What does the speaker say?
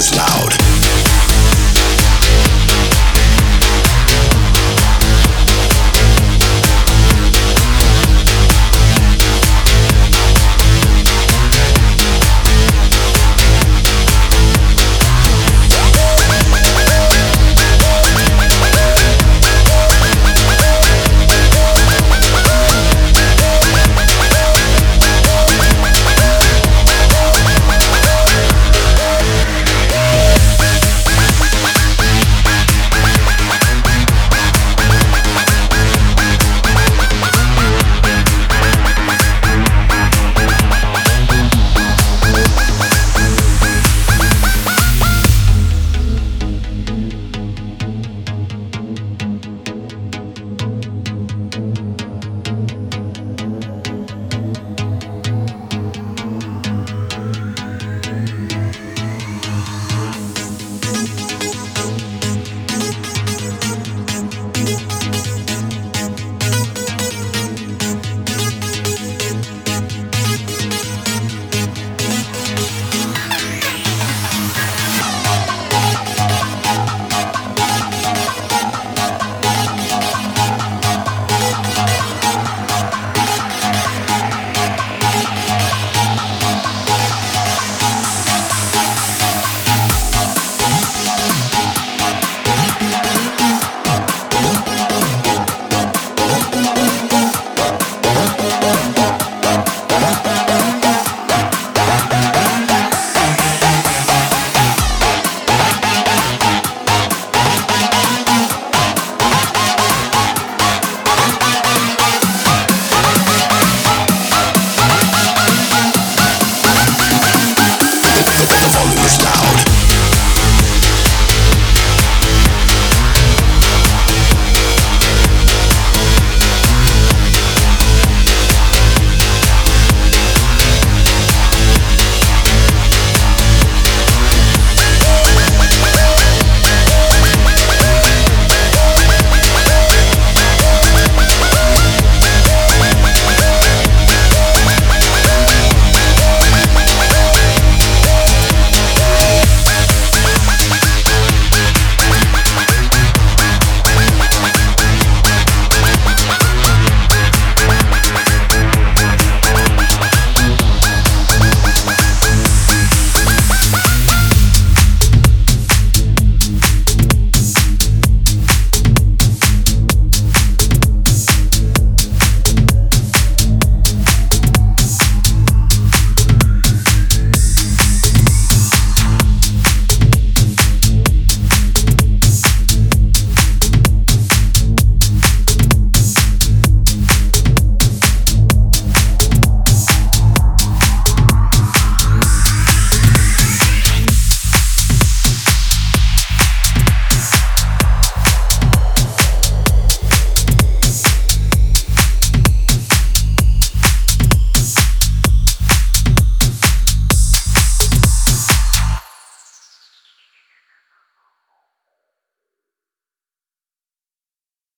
It's not.